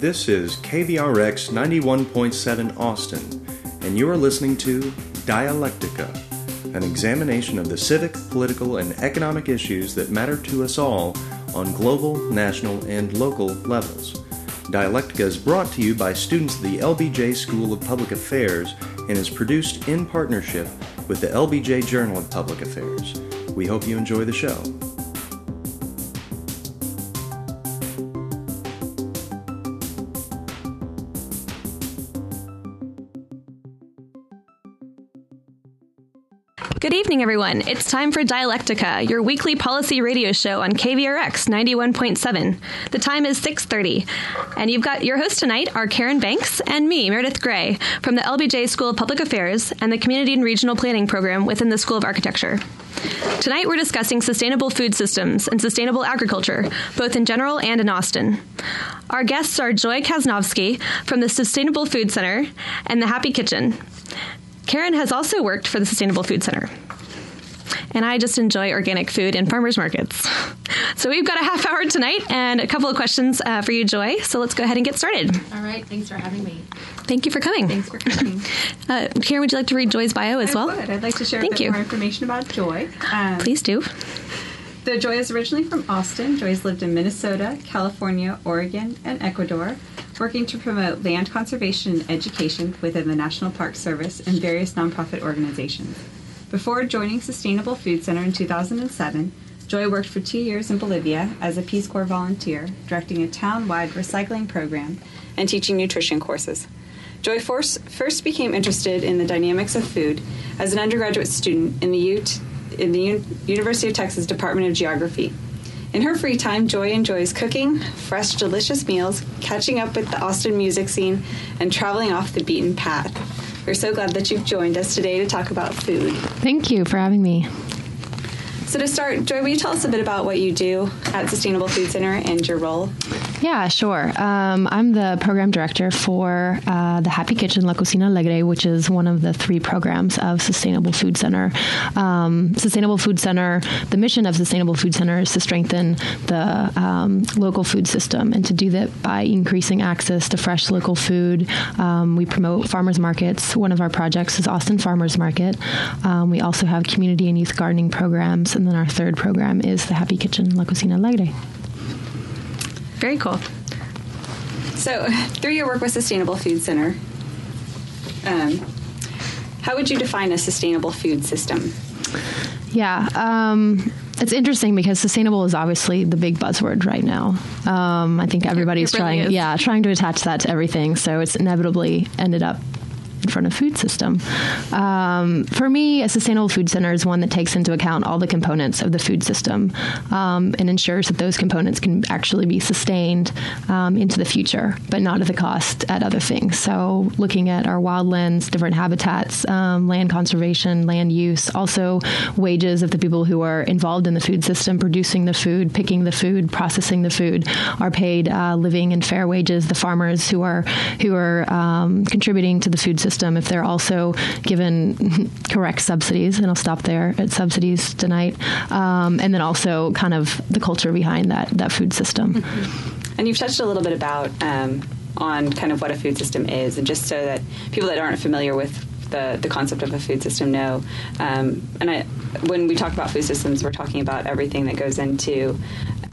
This is KVRX 91.7 Austin, and you are listening to Dialectica, an examination of the civic, political, and economic issues that matter to us all on global, national, and local levels. Dialectica is brought to you by students of the LBJ School of Public Affairs and is produced in partnership with the LBJ Journal of Public Affairs. We hope you enjoy the show. Evening, everyone. It's time for Dialectica, your weekly policy radio show on KVRX 91.7. The time is 6:30, and you've got your hosts tonight are Karen Banks and me, Meredith Gray, from the LBJ School of Public Affairs and the Community and Regional Planning program within the School of Architecture. Tonight, we're discussing sustainable food systems and sustainable agriculture, both in general and in Austin. Our guests are Joy Kasnovsky from the Sustainable Food Center and the Happy Kitchen. Karen has also worked for the Sustainable Food Center. And I just enjoy organic food and farmers markets. So we've got a half hour tonight and a couple of questions uh, for you, Joy. So let's go ahead and get started. All right. Thanks for having me. Thank you for coming. Thanks for coming. Uh, Karen, would you like to read Joy's bio as I well? would. I'd like to share Thank a bit you. more information about Joy. Um, Please do. So Joy is originally from Austin. Joy's lived in Minnesota, California, Oregon, and Ecuador, working to promote land conservation and education within the National Park Service and various nonprofit organizations. Before joining Sustainable Food Center in 2007, Joy worked for two years in Bolivia as a Peace Corps volunteer, directing a town-wide recycling program and teaching nutrition courses. Joy first, became interested in the dynamics of food as an undergraduate student in the, UT, in the Un- University of Texas Department of Geography. In her free time, Joy enjoys cooking fresh, delicious meals, catching up with the Austin music scene, and traveling off the beaten path. We're so glad that you've joined us today to talk about food. Thank you for having me. So, to start, Joy, will you tell us a bit about what you do at Sustainable Food Center and your role? Yeah, sure. Um, I'm the program director for uh, the Happy Kitchen La Cocina Alegre, which is one of the three programs of Sustainable Food Center. Um, Sustainable Food Center, the mission of Sustainable Food Center is to strengthen the um, local food system and to do that by increasing access to fresh local food. Um, we promote farmers markets. One of our projects is Austin Farmers Market. Um, we also have community and youth gardening programs, and then our third program is the Happy Kitchen La Cocina Alegre. Very cool. So, through your work with Sustainable Food Center, um, how would you define a sustainable food system? Yeah, um, it's interesting because sustainable is obviously the big buzzword right now. Um, I think everybody's really trying, is. yeah, trying to attach that to everything. So it's inevitably ended up in front of food system. Um, for me, a sustainable food center is one that takes into account all the components of the food system um, and ensures that those components can actually be sustained um, into the future, but not at the cost at other things. So looking at our wildlands, different habitats, um, land conservation, land use, also wages of the people who are involved in the food system, producing the food, picking the food, processing the food, are paid uh, living and fair wages. The farmers who are who are um, contributing to the food system, if they're also given correct subsidies, and I'll stop there at subsidies tonight, um, and then also kind of the culture behind that that food system. And you've touched a little bit about um, on kind of what a food system is, and just so that people that aren't familiar with the, the concept of a food system know. Um, and I, when we talk about food systems, we're talking about everything that goes into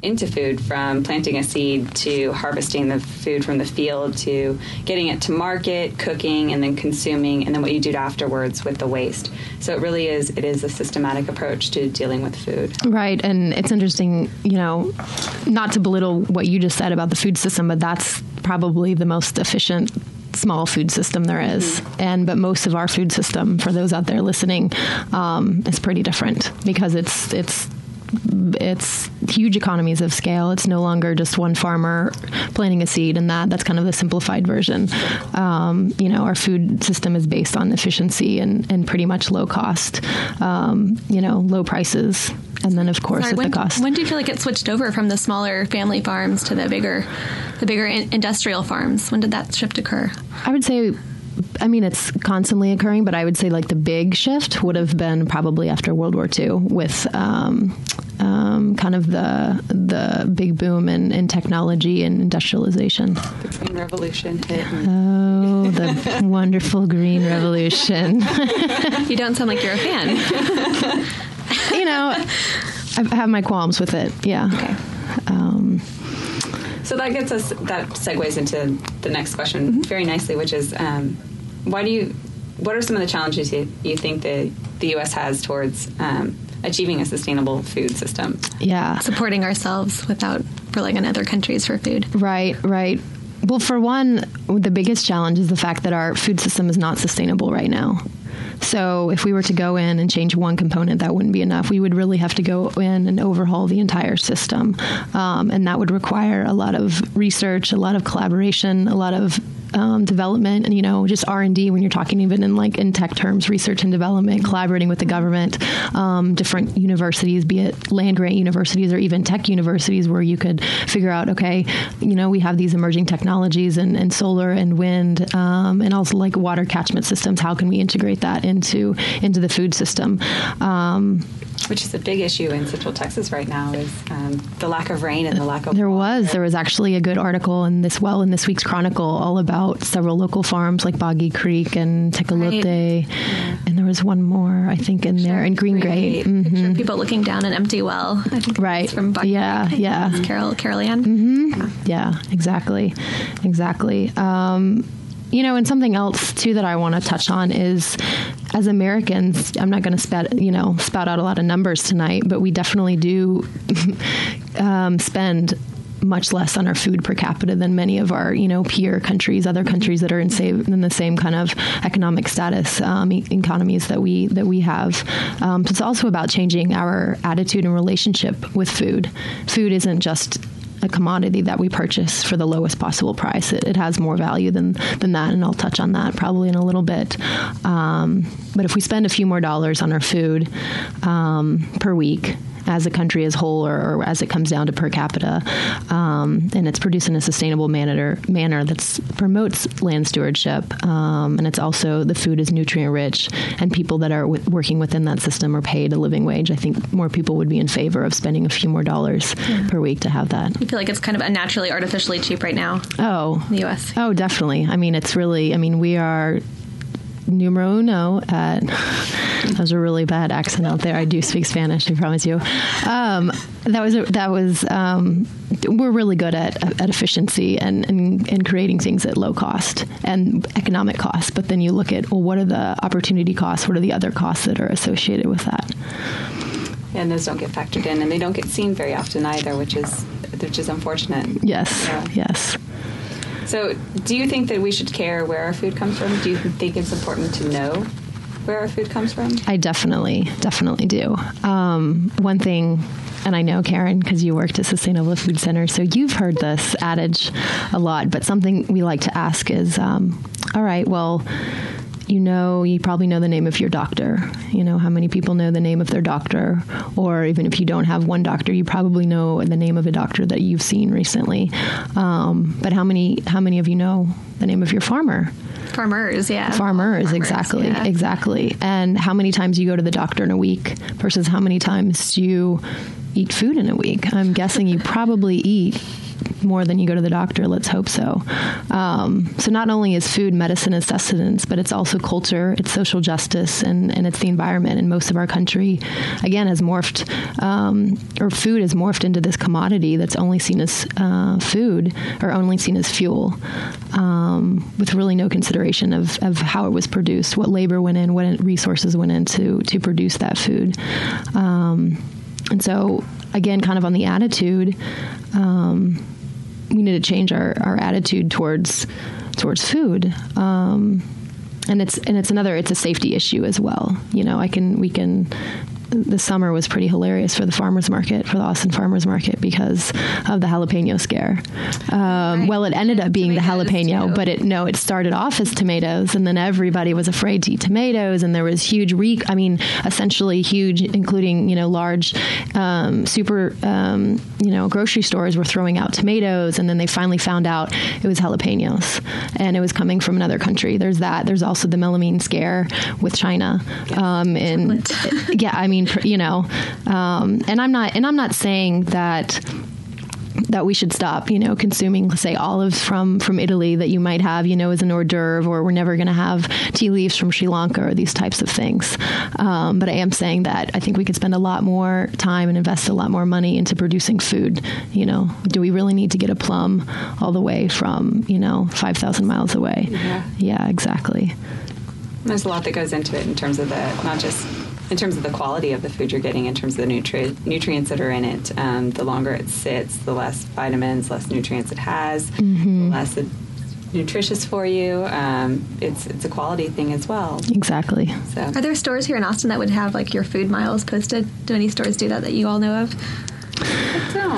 into food, from planting a seed to harvesting the food from the field to getting it to market, cooking, and then consuming, and then what you do afterwards with the waste. So it really is it is a systematic approach to dealing with food. Right, and it's interesting, you know, not to belittle what you just said about the food system, but that's probably the most efficient small food system there is. and but most of our food system for those out there listening um, is pretty different because it's it's it's huge economies of scale. It's no longer just one farmer planting a seed, and that that's kind of the simplified version. Um, you know, our food system is based on efficiency and, and pretty much low cost. Um, you know, low prices, and then of course Sorry, at when, the cost. when do you feel like it switched over from the smaller family farms to the bigger, the bigger in- industrial farms? When did that shift occur? I would say, I mean, it's constantly occurring, but I would say like the big shift would have been probably after World War II with. Um, um, kind of the the big boom in, in technology and industrialization. The Green Revolution hit. Oh, the wonderful Green Revolution. you don't sound like you're a fan. you know, I have my qualms with it. Yeah. Okay. Um, so that gets us that segues into the next question mm-hmm. very nicely, which is um, why do you? What are some of the challenges you, you think the the U.S. has towards um, achieving a sustainable food system? Yeah, supporting ourselves without relying on other countries for food. Right, right. Well, for one, the biggest challenge is the fact that our food system is not sustainable right now. So if we were to go in and change one component, that wouldn't be enough. We would really have to go in and overhaul the entire system, um, and that would require a lot of research, a lot of collaboration, a lot of um, development and you know just R and D when you're talking even in like in tech terms, research and development, collaborating with the government, um, different universities, be it land grant universities or even tech universities, where you could figure out, okay, you know, we have these emerging technologies and, and solar and wind, um, and also like water catchment systems. How can we integrate that into into the food system? Um, which is a big issue in Central Texas right now, is um, the lack of rain and the lack of. There water. was there was actually a good article in this well in this week's Chronicle all about several local farms like Boggy Creek and Tecolote, right. yeah. and there was one more I think in there in Green Gate. Mm-hmm. People looking down an empty well. I think right from Boggy yeah Creek. yeah Carol Carol Ann. Mm-hmm. Yeah. yeah. exactly exactly. Um, you know, and something else too that I want to touch on is as Americans, I'm not going to spat, you know, spout out a lot of numbers tonight, but we definitely do um, spend much less on our food per capita than many of our you know peer countries, other countries that are in, same, in the same kind of economic status um, economies that we that we have. Um, it's also about changing our attitude and relationship with food. Food isn't just a commodity that we purchase for the lowest possible price. It, it, has more value than than that, and I'll touch on that probably in a little bit. Um, but if we spend a few more dollars on our food um, per week, as a country as whole or, or as it comes down to per capita. Um, and it's produced in a sustainable manner, manner that promotes land stewardship. Um, and it's also the food is nutrient rich, and people that are w- working within that system are paid a living wage. I think more people would be in favor of spending a few more dollars yeah. per week to have that. You feel like it's kind of unnaturally artificially cheap right now? Oh, in the U.S. Oh, definitely. I mean, it's really. I mean, we are numero uno at that was a really bad accent out there. I do speak Spanish, I promise you. Um, that was a, that was um, we're really good at at efficiency and, and and creating things at low cost and economic cost. But then you look at well, what are the opportunity costs? What are the other costs that are associated with that? and those don't get factored in, and they don't get seen very often either, which is which is unfortunate. Yes. Yeah. Yes. So, do you think that we should care where our food comes from? Do you think it's important to know where our food comes from? I definitely, definitely do. Um, one thing, and I know Karen because you worked at Sustainable Food Center, so you've heard this adage a lot. But something we like to ask is, um, all right, well you know, you probably know the name of your doctor. You know, how many people know the name of their doctor? Or even if you don't have one doctor, you probably know the name of a doctor that you've seen recently. Um, but how many, how many of you know the name of your farmer? Farmers, yeah. Farmers, Farmers exactly, yeah. exactly. And how many times you go to the doctor in a week versus how many times you eat food in a week? I'm guessing you probably eat more than you go to the doctor. Let's hope so. Um, so not only is food medicine and sustenance, but it's also culture, it's social justice, and, and it's the environment. And most of our country, again, has morphed, um, or food has morphed into this commodity that's only seen as uh, food or only seen as fuel, um, with really no consideration of, of how it was produced, what labor went in, what resources went in to, to produce that food. Um, and so, again, kind of on the attitude, um, we need to change our, our attitude towards towards food. Um, and it's and it's another it's a safety issue as well. You know, I can we can the summer was pretty hilarious for the farmers market, for the Austin farmers market, because of the jalapeno scare. Um, right. Well, it ended up being tomatoes the jalapeno, too. but it no, it started off as tomatoes, and then everybody was afraid to eat tomatoes, and there was huge re. I mean, essentially huge, including you know large, um, super, um, you know, grocery stores were throwing out tomatoes, and then they finally found out it was jalapenos, and it was coming from another country. There's that. There's also the melamine scare with China, yeah. Um, and yeah, I mean mean, you know, um, and I'm not, and I'm not saying that that we should stop, you know, consuming, say, olives from from Italy that you might have, you know, as an hors d'oeuvre, or we're never going to have tea leaves from Sri Lanka or these types of things. Um, but I am saying that I think we could spend a lot more time and invest a lot more money into producing food. You know, do we really need to get a plum all the way from you know five thousand miles away? Yeah. yeah, exactly. There's a lot that goes into it in terms of the not just in terms of the quality of the food you're getting, in terms of the nutri- nutrients that are in it. Um, the longer it sits, the less vitamins, less nutrients it has, mm-hmm. the less it's nutritious for you. Um, it's it's a quality thing as well. Exactly. So. Are there stores here in Austin that would have like your food miles posted? Do any stores do that that you all know of?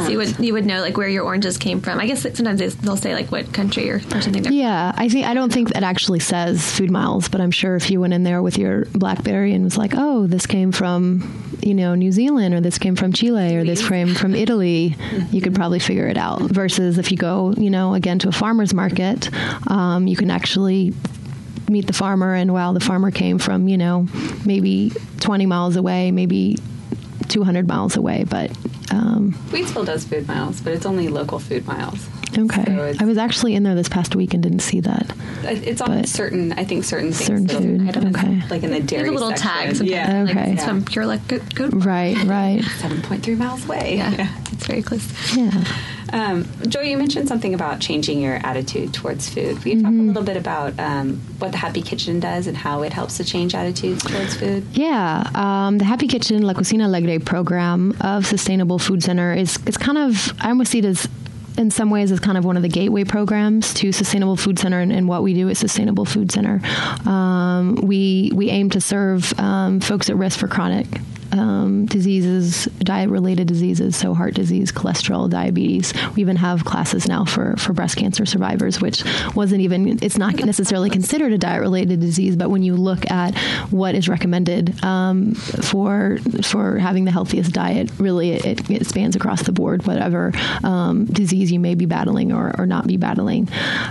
So you would you would know like where your oranges came from. I guess sometimes they'll say like what country or, or something. Different. Yeah, I think I don't think that actually says food miles, but I'm sure if you went in there with your BlackBerry and was like, oh, this came from you know New Zealand or this came from Chile or this came from Italy, you could probably figure it out. Versus if you go you know again to a farmer's market, um, you can actually meet the farmer and wow the farmer came from you know maybe 20 miles away maybe 200 miles away but um, Wheatsville does food miles, but it's only local food miles. Okay. So I was actually in there this past week and didn't see that. It's on certain, I think certain things. Certain food. Okay. Like in the dairy. a little section. tag. Yeah. Okay. Like, it's from Pure Luck. Good, good. Right. Right. Seven point three miles away. Yeah. yeah. It's very close. Yeah. Um, Joy, you mentioned something about changing your attitude towards food. Will you mm-hmm. a little bit about um, what the Happy Kitchen does and how it helps to change attitudes towards food? Yeah, um, the Happy Kitchen La Cocina Alegre program of Sustainable Food Center is it's kind of I almost see it as in some ways is kind of one of the gateway programs to Sustainable Food Center and, and what we do at Sustainable Food Center. Um, we we aim to serve um, folks at risk for chronic um, diseases, diet related diseases, so heart disease, cholesterol, diabetes. We even have classes now for, for breast cancer survivors, which wasn't even, it's not necessarily considered a diet related disease, but when you look at what is recommended um, for, for having the healthiest diet, really it, it spans across the board, whatever um, disease you may be battling or, or not be battling.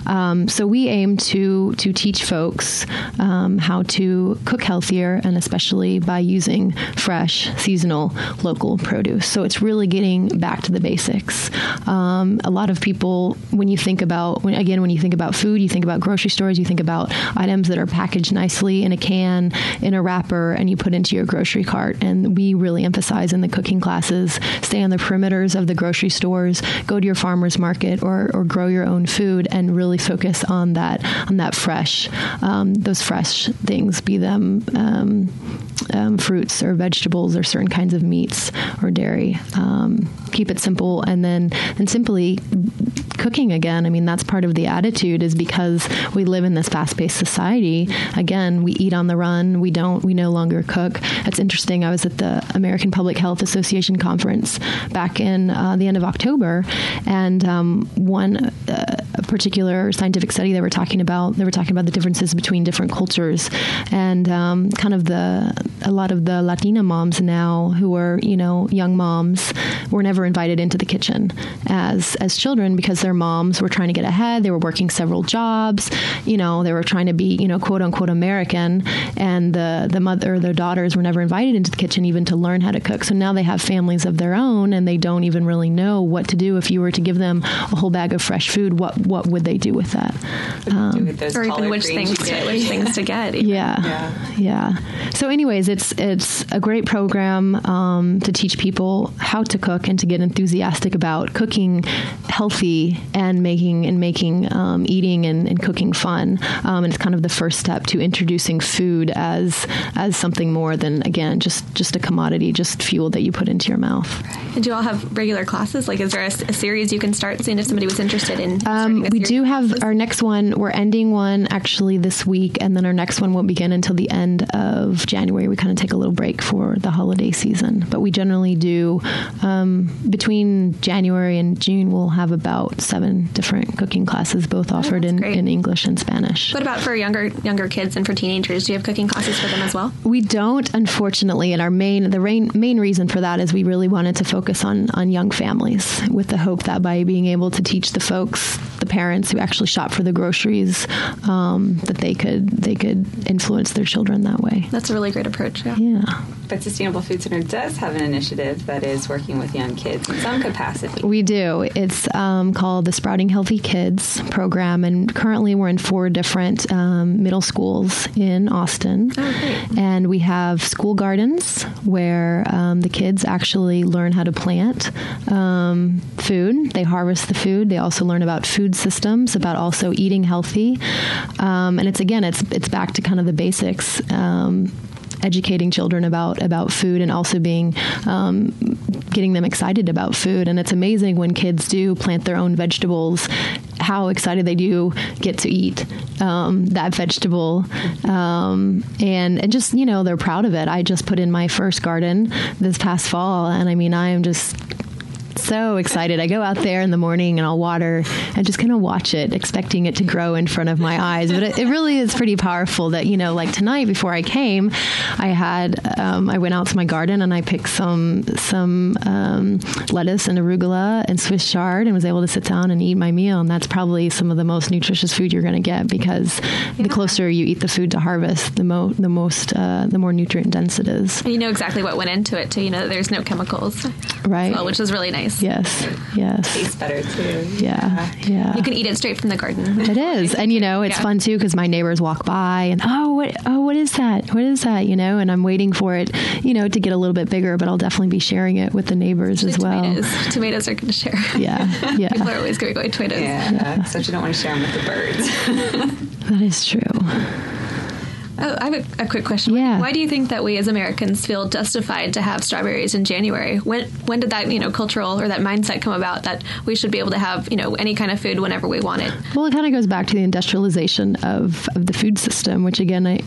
Um, so we aim to, to teach folks um, how to cook healthier and especially by using fresh fresh, seasonal, local produce. So it's really getting back to the basics. Um, a lot of people, when you think about, when, again, when you think about food, you think about grocery stores, you think about items that are packaged nicely in a can, in a wrapper, and you put into your grocery cart. And we really emphasize in the cooking classes stay on the perimeters of the grocery stores, go to your farmer's market or, or grow your own food, and really focus on that on that fresh, um, those fresh things, be them um, um, fruits or vegetables or certain kinds of meats or dairy. Um, keep it simple, and then and simply cooking again. I mean, that's part of the attitude is because we live in this fast-paced society. Again, we eat on the run. We don't. We no longer cook. It's interesting. I was at the American Public Health Association conference back in uh, the end of October, and um, one uh, particular scientific study they were talking about. They were talking about the differences between different cultures, and um, kind of the a lot of the Latina moms now who are you know young moms were never invited into the kitchen as as children because their moms were trying to get ahead. They were working several jobs. You know, they were trying to be you know quote unquote American, and the the mother their daughters were never invited into the kitchen even to learn how to cook. So now they have families of their own, and they don't even really know what to do. If you were to give them a whole bag of fresh food, what what would they do with that? Um, or even which things to, which things to get. Yeah, yeah, yeah. So, anyways, it's it's a great program um, to teach people how to cook and to get enthusiastic about cooking healthy and making and making um, eating and, and, cooking fun. Um, and it's kind of the first step to introducing food as as something more than again just just a commodity, just fuel that you put into your mouth. And do you all have regular classes? Like, is there a, a series you can start Seeing if somebody was interested in? Um, we do have our next one. We're ending one actually this week, and then our next one won't begin until the end of January. We kind of take a little break for the holiday season, but we generally do um, between January and June. We'll have about seven different cooking classes, both oh, offered oh, in, in English and Spanish. What about for younger younger kids and for teenagers? Do you have cooking classes for them as well? We don't, unfortunately. And our main the main, main reason for that is we really wanted to focus on on young families, with the hope that by being able to teach the folks, the parents who actually shop for the groceries, um, that they could they could influence their children that way. That's a really great approach. Yeah. Yeah. But Sustainable Food Center does have an initiative that is working with young kids in some capacity. We do. It's um, called the Sprouting Healthy Kids program, and currently we're in four different um, middle schools in Austin. Oh, and we have school gardens where um, the kids actually learn how to plant um, food. They harvest the food. They also learn about food systems, about also eating healthy. Um, and it's again, it's it's back to kind of the basics um, educating children about about food and also being um, getting them excited about food. And it's amazing when kids do plant their own vegetables, how excited they do get to eat um, that vegetable, um, and and just you know they're proud of it. I just put in my first garden this past fall, and I mean I am just so excited. I go out there in the morning and I'll water and just kind of watch it, expecting it to grow in front of my eyes. But it, it really is pretty powerful that, you know, like tonight before I came, I had, um, I went out to my garden and I picked some, some um, lettuce and arugula and Swiss chard and was able to sit down and eat my meal. And that's probably some of the most nutritious food you're going to get because yeah. the closer you eat the food to harvest, the, mo- the most, uh, the more nutrient dense it is. And you know exactly what went into it too. You know, there's no chemicals. Right. Well, which is really nice nice. Yes, yes. Tastes better too. Yeah, yeah. You can eat it straight from the garden. It is, and you know, it's yeah. fun too because my neighbors walk by and oh, what, oh, what is that? What is that? You know, and I'm waiting for it, you know, to get a little bit bigger. But I'll definitely be sharing it with the neighbors as well. Tomatoes, tomatoes are going to share. Yeah, yeah. People are always going to go eat tomatoes. Yeah, yeah. except you don't want to share them with the birds. that is true. Oh, I have a, a, quick question. Yeah. Why do you think that we as Americans feel justified to have strawberries in January? When when did that you know cultural or that mindset come about that we should be able to have you know any kind of food whenever we want it? Well, it kind of goes back to the industrialization of, of the food system, which again I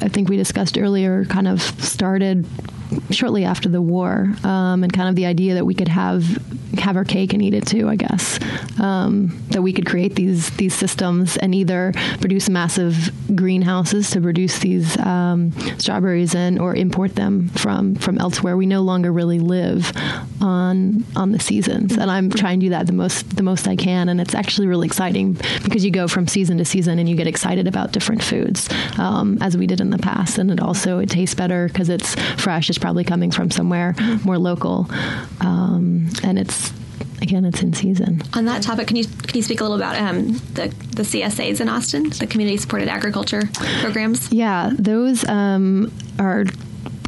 I think we discussed earlier, kind of started shortly after the war, um, and kind of the idea that we could have have our cake and eat it too. I guess um, that we could create these these systems and either produce massive greenhouses to produce these um, strawberries and or import them from from elsewhere. We no longer really live on on the seasons, and I'm trying to do that the most the most I can, and it's actually really exciting because you go from season to season and you get excited about different foods um, as we did in the past, and it also it tastes better because it's fresh. It's probably coming from somewhere more local, um, and it's again, it's in season. On that topic, can you can you speak a little about um, the the CSAs in Austin, the community supported agriculture programs? Yeah, those um, are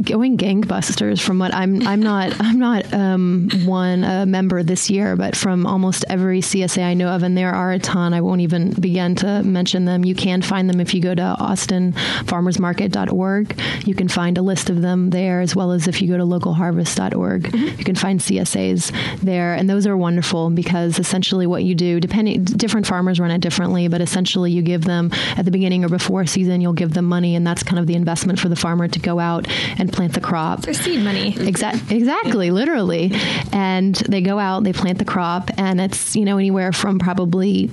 going gangbusters from what I'm I'm not I'm not um, one a member this year, but from almost every CSA I know of, and there are a ton. I won't even begin to mention them. You can find them if you go to austinfarmersmarket.org. You can find a list of them there, as well as if you go to localharvest.org, mm-hmm. you can find CSAs there, and those are wonderful because essentially what you do, depending different farmers run it differently, but essentially you give them at the beginning or before season, you'll give them money, and that's kind of the investment for the farmer to go out and plant the crop. For seed money. Exactly, exactly, literally. And they go out, they plant the crop, and it's you know anywhere from probably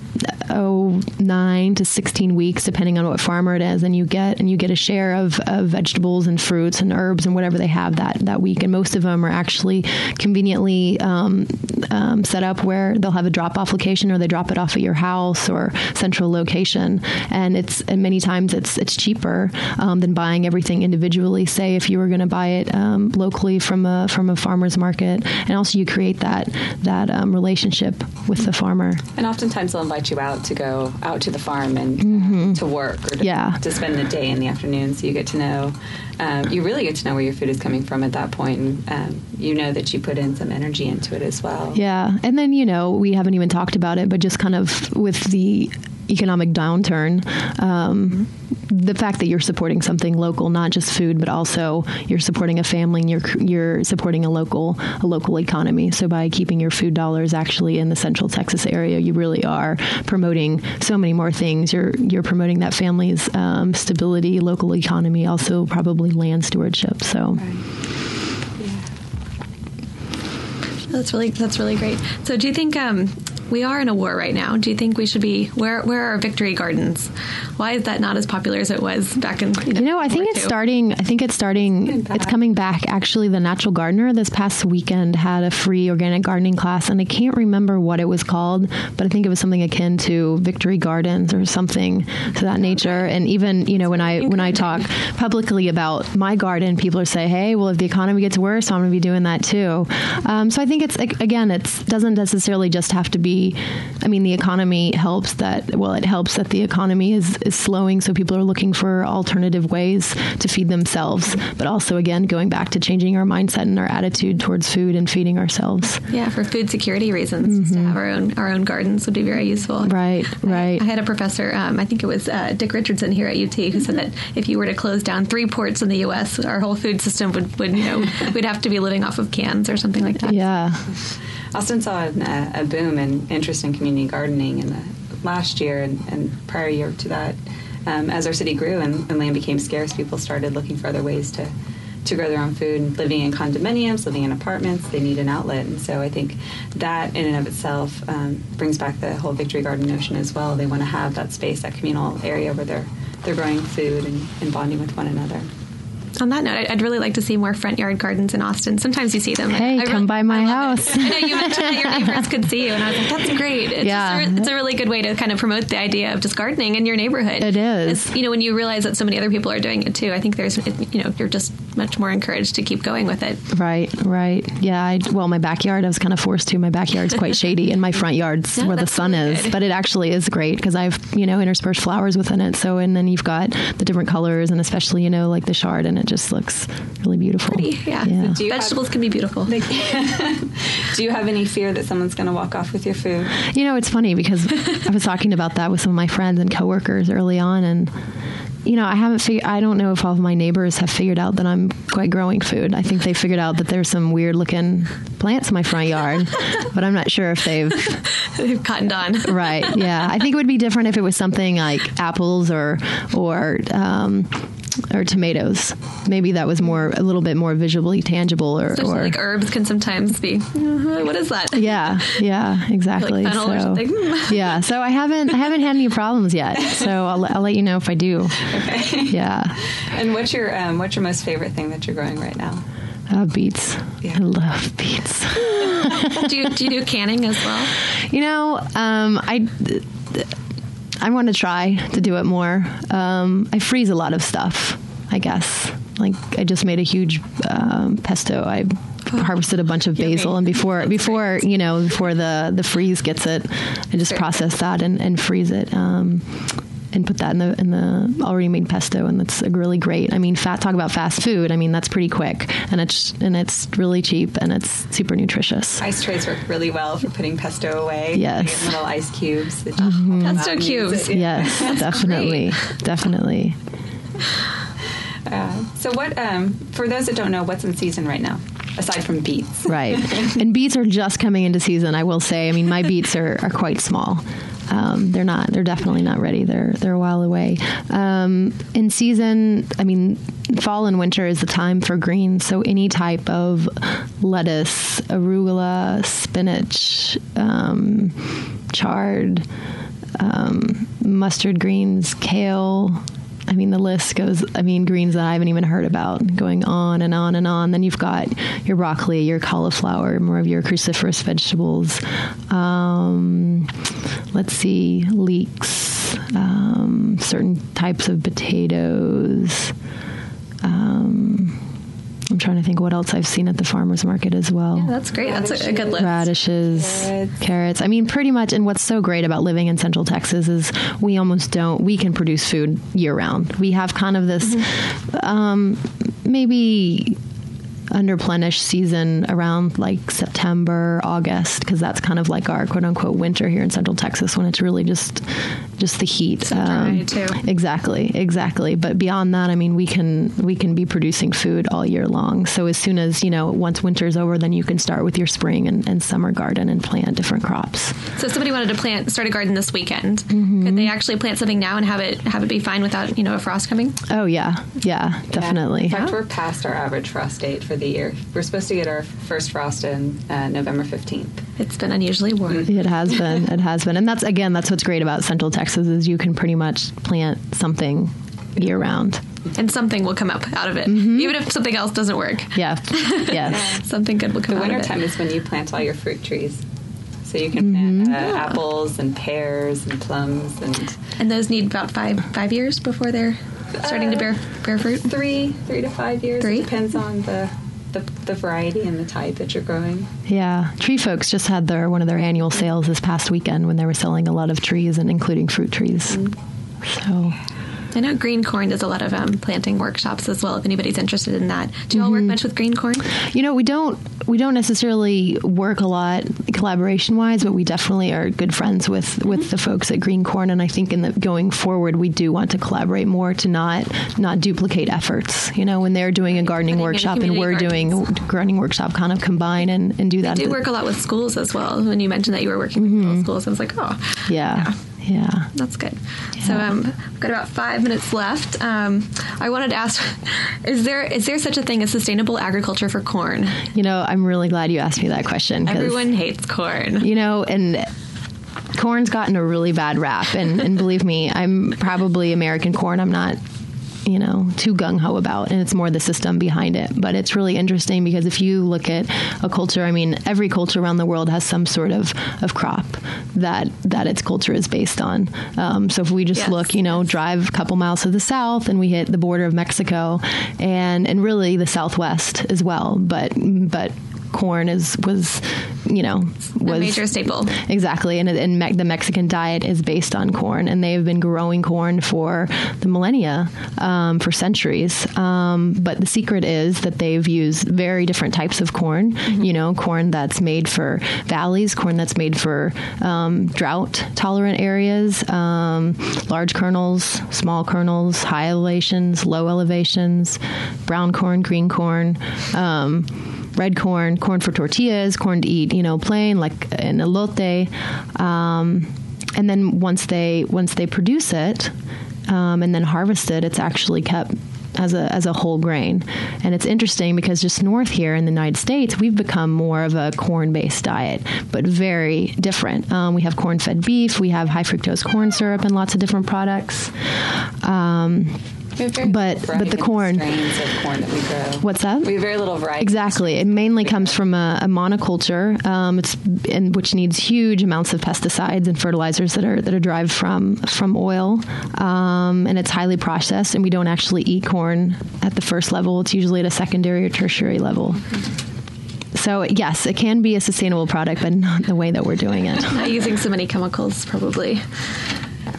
oh nine to sixteen weeks, depending on what farmer it is, and you get and you get a share of, of vegetables and fruits and herbs and whatever they have that that week. And most of them are actually conveniently um, um, set up where they'll have a drop off location or they drop it off at your house or central location. And it's and many times it's it's cheaper um, than buying everything individually. Say if you were going to buy it um, locally from a from a farmer's market, and also you create that that um, relationship with the farmer. And oftentimes they'll invite you out to go out to the farm and mm-hmm. to work or to, yeah. to spend the day in the afternoon, so you get to know. Um, you really get to know where your food is coming from at that point, and um, you know that you put in some energy into it as well. Yeah, and then you know we haven't even talked about it, but just kind of with the economic downturn, um, the fact that you're supporting something local, not just food, but also you're supporting a family and you're you're supporting a local a local economy. So by keeping your food dollars actually in the Central Texas area, you really are promoting so many more things. You're you're promoting that family's um, stability, local economy, also probably land stewardship. So. That's really that's really great. So, do you think um, we are in a war right now. Do you think we should be where where are victory gardens? Why is that not as popular as it was back in you know, you know I think it's starting I think it's starting it's coming back. Actually the Natural Gardener this past weekend had a free organic gardening class and I can't remember what it was called, but I think it was something akin to victory gardens or something to that nature. And even, you know, when I when I talk publicly about my garden, people are saying, "Hey, well if the economy gets worse, I'm going to be doing that too." Um, so I think it's again, it doesn't necessarily just have to be I mean, the economy helps that, well, it helps that the economy is, is slowing, so people are looking for alternative ways to feed themselves. But also, again, going back to changing our mindset and our attitude towards food and feeding ourselves. Yeah, for food security reasons, mm-hmm. to have our own our own gardens would be very useful. Right, right. I, I had a professor, um, I think it was uh, Dick Richardson here at UT, who said that if you were to close down three ports in the U.S., our whole food system would, would you know, we'd have to be living off of cans or something like that. Yeah. Austin saw a, boom in interest in community gardening in the last year and, and prior year to that. Um, as our city grew and, and, land became scarce, people started looking for other ways to, to grow their own food. Living in condominiums, living in apartments, they need an outlet. And so I think that in and of itself um, brings back the whole victory garden notion as well. They want to have that space, that communal area where they're, they're growing food and, and bonding with one another on that note, I'd really like to see more front yard gardens in Austin. Sometimes you see them. Hey, I come by my house. I know you mentioned that your neighbors could see you, and I was like, that's great. It's yeah. A, it's a really good way to kind of promote the idea of just gardening in your neighborhood. It is. It's, you know, when you realize that so many other people are doing it too, I think there's, you know, you're just much more encouraged to keep going with it. Right, right. Yeah. I, well, my backyard, I was kind of forced to. My backyard's quite shady, and my front yard's where the sun really is. Good. But it actually is great because I've, you know, interspersed flowers within it. So, and then you've got the different colors, and especially, you know, like the chard, and it just looks really beautiful. Pretty, yeah. yeah. So Vegetables have, can be beautiful. do you have any fear that someone's going to walk off with your food? You know, it's funny because I was talking about that with some of my friends and coworkers early on, and you know, I haven't figured. I don't know if all of my neighbors have figured out that I'm quite growing food. I think they figured out that there's some weird looking plants in my front yard, but I'm not sure if they've they've cottoned on. right. Yeah. I think it would be different if it was something like apples or or um, or tomatoes. Maybe that was more a little bit more visually tangible, or, or like herbs can sometimes be. Uh, what is that? Yeah, yeah, exactly. Like so, yeah, so I haven't I haven't had any problems yet. So I'll, I'll let you know if I do. Okay. Yeah. And what's your um, what's your most favorite thing that you're growing right now? Uh, beets. Yeah. I love beets. do, you, do you do canning as well? You know, um, I I want to try to do it more. Um, I freeze a lot of stuff, I guess. Like I just made a huge um, pesto. I harvested a bunch of basil, and before before you know before the the freeze gets it, I just process that and, and freeze it. Um, and put that in the in the already made pesto, and that's really great. I mean, fat talk about fast food. I mean, that's pretty quick, and it's and it's really cheap, and it's super nutritious. Ice trays work really well for putting pesto away. Yes, little ice cubes. Mm-hmm. Pesto cubes. Yes, definitely, definitely. Uh, so, what um, for those that don't know, what's in season right now? aside from beets. Right. and beets are just coming into season, I will say. I mean, my beets are, are quite small um, they're not. They're definitely not ready. They're they're a while away. Um, in season, I mean, fall and winter is the time for greens. So any type of lettuce, arugula, spinach, um, chard, um, mustard greens, kale, I mean, the list goes, I mean, greens that I haven't even heard about, going on and on and on. Then you've got your broccoli, your cauliflower, more of your cruciferous vegetables. Um, let's see, leeks, um, certain types of potatoes. Um, I'm trying to think what else I've seen at the farmers market as well. Yeah, that's great. That's a, a good list. Radishes, carrots. carrots. I mean, pretty much. And what's so great about living in Central Texas is we almost don't. We can produce food year round. We have kind of this, mm-hmm. um, maybe underplenish season around like September, August, because that's kind of like our quote unquote winter here in Central Texas when it's really just just the heat. So dry, too. Exactly, exactly. But beyond that, I mean, we can we can be producing food all year long. So as soon as you know, once winter's over, then you can start with your spring and, and summer garden and plant different crops. So if somebody wanted to plant start a garden this weekend, could they actually plant something now and have it have it be fine without you know a frost coming? Oh yeah, yeah, definitely. In fact, we're past our average frost date for the year. We're supposed to get our first frost in uh, November 15th. It's been unusually warm. It has been. It has been, and that's again, that's what's great about Central Texas is you can pretty much plant something year round. And something will come up out of it, mm-hmm. even if something else doesn't work. Yeah. yes. Something good will come The out of it. wintertime is when you plant all your fruit trees. So you can plant mm-hmm. uh, apples and pears and plums and And those need about five five years before they're starting to uh, bear bear fruit. three three to five years. Three? It depends on the, the the variety and the type that you're growing. Yeah. TreeFolks just had their one of their annual sales this past weekend when they were selling a lot of trees and including fruit trees. Mm-hmm. So I know Green Corn does a lot of um, planting workshops as well. If anybody's interested in that, do you all work mm-hmm. much with Green Corn? You know, we don't we don't necessarily work a lot collaboration wise, but we definitely are good friends with mm-hmm. with the folks at Green Corn, and I think in the going forward, we do want to collaborate more to not not duplicate efforts. You know, when they're doing a gardening Putting workshop and we're community doing a gardening workshop, kind of combine and, and do that. I do work a lot with schools as well. When you mentioned that you were working with mm-hmm. middle schools, I was like, oh, yeah, yeah. That's good. So um, we've got about five minutes left. Um, I wanted to ask: Is there is there such a thing as sustainable agriculture for corn? You know, I'm really glad you asked me that question. Everyone hates corn. you know, and corn's gotten a really bad rap. And, and believe me, I'm probably American corn. I'm not, you know, too gung ho about, and it's more the system behind it. But it's really interesting because if you look at a culture, I mean, every culture around the world has some sort of, of crop that that its culture is based on. Um, so if we just Yes, look, you know, drive a couple miles to the south, and we hit the border of Mexico, and and really the Southwest as well. But but corn is was you know was a major staple. Exactly, and, and me- the Mexican diet is based on corn, and they have been growing corn for the millennia, um, for centuries. Um, but the secret is that they've used very different types of corn. You know, corn that's made for valleys, corn that's made for um, drought tolerant areas, um, large kernels, small kernels, high elevations, low elevations, brown corn, green corn. Red corn, corn for tortillas, corn to eat, you know, plain like an elote. Um, and then once they once they produce it um, and then harvest it, it's actually kept as a as a whole grain. And it's interesting because just north here in the United States, we've become more of a corn based diet, but very different. Um, we have corn fed beef, we have high fructose corn syrup, and lots of different products. Um, But- but the corn- strains of corn that we grow. what's that? We have very little variety. Exactly. It mainly comes from a, a monoculture, um, it's and which needs huge amounts of pesticides and fertilizers that are that are derived from from oil, um, and it's highly processed. And we don't actually eat corn at the first level. It's usually at a secondary or tertiary level. So yes, it can be a sustainable product, but not the way that we're doing it. Not using so many chemicals, probably.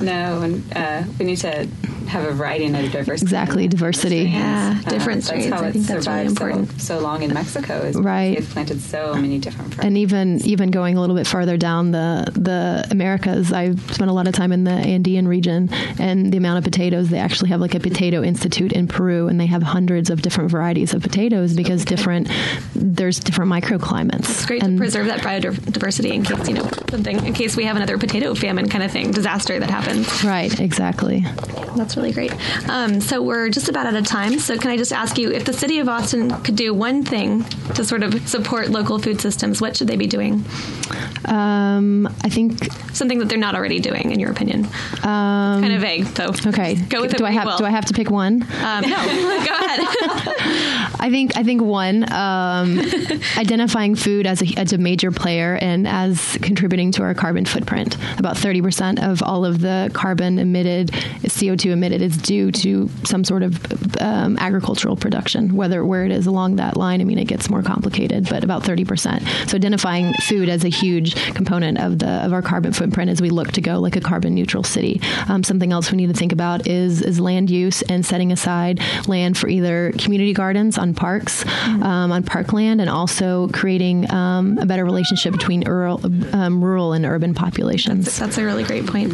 No, and uh, we need to have a variety and a diversity. Exactly, diversity. strains. Yeah, different that's strains. how I it's think that's really survived so- important. So, long in Mexico. Is Right. They've planted so many different. varieties. and even even going a little bit farther down the the Americas, I've spent a lot of time in the Andean region, and the amount of potatoes they actually have like a potato institute in Peru, and they have hundreds of different varieties of potatoes because different there's different microclimates. It's great and, to preserve that biodiversity in case you know something, in case we have another potato famine kind of thing, disaster that happens. Right, exactly. That's really great. Um, so we're just about out of time. So can I just ask you, if the city of Austin could do one thing to sort of support local food systems, what should they be doing? Um, I think Something that they're not already doing, in your opinion. um, kind of vague, so okay. Go with it. do I have will. do I have to pick one? Um, no, go ahead. I think I think one um, identifying food as a, as a major player and as contributing to our carbon footprint. About thirty percent of all of the carbon emitted, CO two emitted, is due to some sort of um, agricultural production. Whether where it is along that line, I mean, it gets more complicated, but about thirty percent. So identifying food as a huge component of the of our carbon footprint as we look to go like a carbon neutral city. Um, something else we need to think about is is land use and setting aside land for either community gardens on parks, um, on parkland, and also creating um, a better relationship between rural, um, rural and urban populations. That's, that's, a really great point.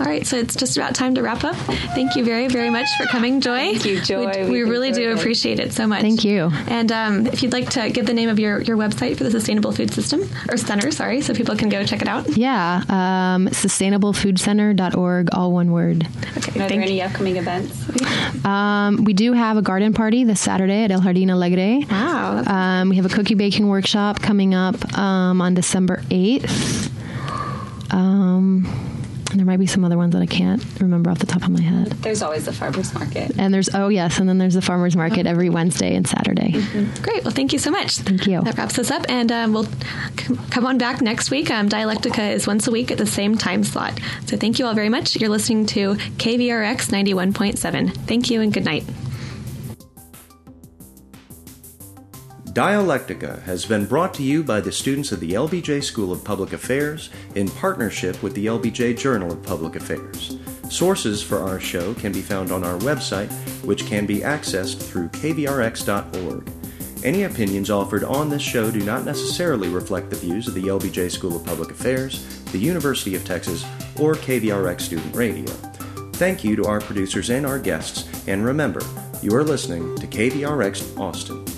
All right, so it's just about time to wrap up. Thank you very, very much for coming, Joy. Thank you, Joy. We, we, we really do it. appreciate it so much. Thank you. And um, if you'd like to give the name of your, your website for the Sustainable Food System, or Center, sorry, so people can go check it out. Yeah, um, sustainablefoodcenter.org, all one word. Okay, Are there any upcoming events? Um, we do have a garden party this Saturday at El Jardín Alegre. Wow. Um, we have a cookie baking workshop coming up um, on December 8th. Um, there might be some other ones that I can't remember off the top of my head. There's always the farmers market. And there's oh yes, and then there's the farmers market every Wednesday and Saturday. Mm-hmm. Great. Well, thank you so much. Thank you. That wraps us up, and um, we'll c- come on back next week. Um, Dialectica is once a week at the same time slot. So thank you all very much. You're listening to KVRX 91.7. Thank you and good night. Dialectica has been brought to you by the students of the LBJ School of Public Affairs in partnership with the LBJ Journal of Public Affairs. Sources for our show can be found on our website, which can be accessed through kvrx.org. Any opinions offered on this show do not necessarily reflect the views of the LBJ School of Public Affairs, the University of Texas, or KVRX Student Radio. Thank you to our producers and our guests, and remember, you are listening to KVRX Austin.